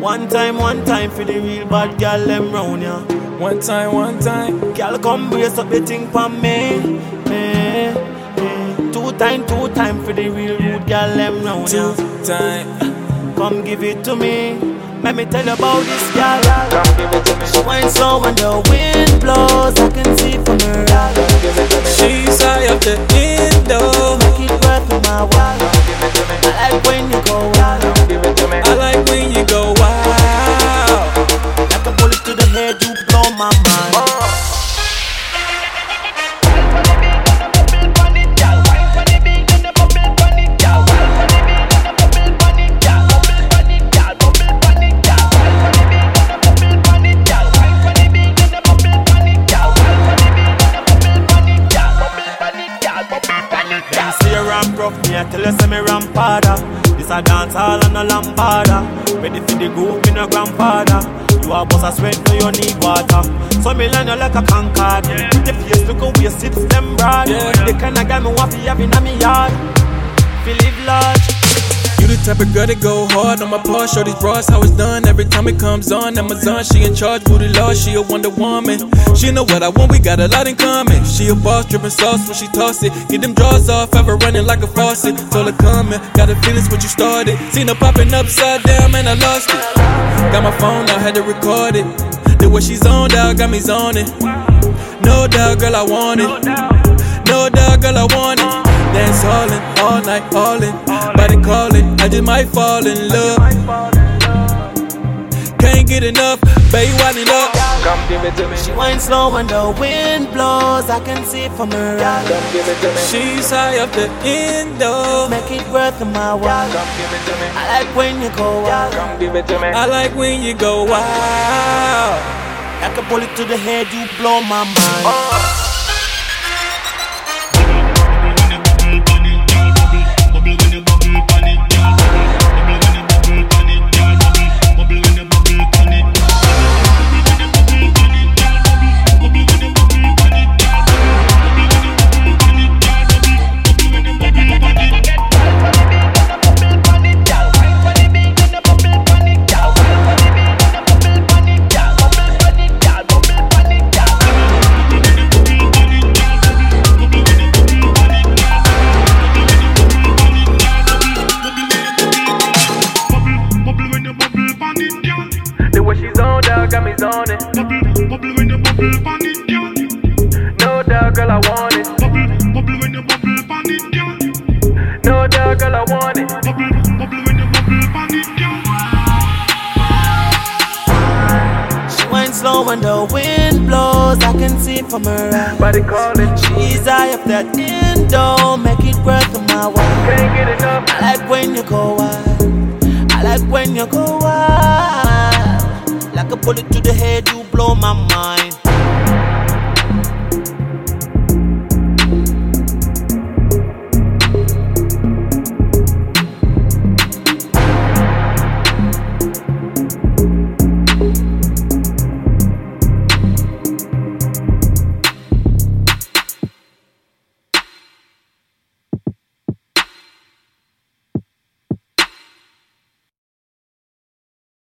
One time, one time for the real bad girl them round ya. One time, one time. Girl, come brace up the thing for me. Eh, eh. Two time, two time for the real rude girl them round ya. Two time. Come give it to me. Let me tell you about this girl. Come give it to me. She went slow when the wind blows. I tell you say me ramp harder. This a dance hall and a lambada. Ready for the group, me no grandfather. You a boss a sweat, no you need water. So me learn you like a concord. With the face look away, sips them broad. Yeah. The kind of guy me want fi have inna me yard. Fi live large. You the type of girl that go hard on my part. Show these bras how it's done every time it comes on. Amazon, she in charge, booty law, she a Wonder Woman. She know what I want, we got a lot in common. She a boss, dripping sauce when she toss it. Get them drawers off, ever running like a faucet. Told her coming, got a feelings what you started. Seen her popping upside down, man, I lost it. Got my phone, I had to record it. The way she's on, dog, got me zoning. No doubt, girl, I want it. No doubt, girl, I want it. Dance allin', all night, all in. Calling, I just might fall in love. Can't get enough, baby, winding up. Come give it to me. She went slow when the wind blows. I can see it from her eyes. Come give it to me. She's high up the window. Make it worth my while. Come give it to me. I like when you go wild. Come give it to me. I like when you go wild. Like a bullet to the head, you blow my mind. Bubble dog, got me zoning. Bubble, bubble when you bubble pan it, girl. No doubt, girl, I want it. Bubble, bubble when you bubble pan it, girl. No doubt, girl, I want it. Bubble, bubble when you bubble pan it, girl. She went slow when the wind blows. I can see it from her eyes. Body calling, She's high up that window. Make it worth my while. can't get enough. I like when you go wild. I like when you go wild. Like a bullet to the head, you blow my mind.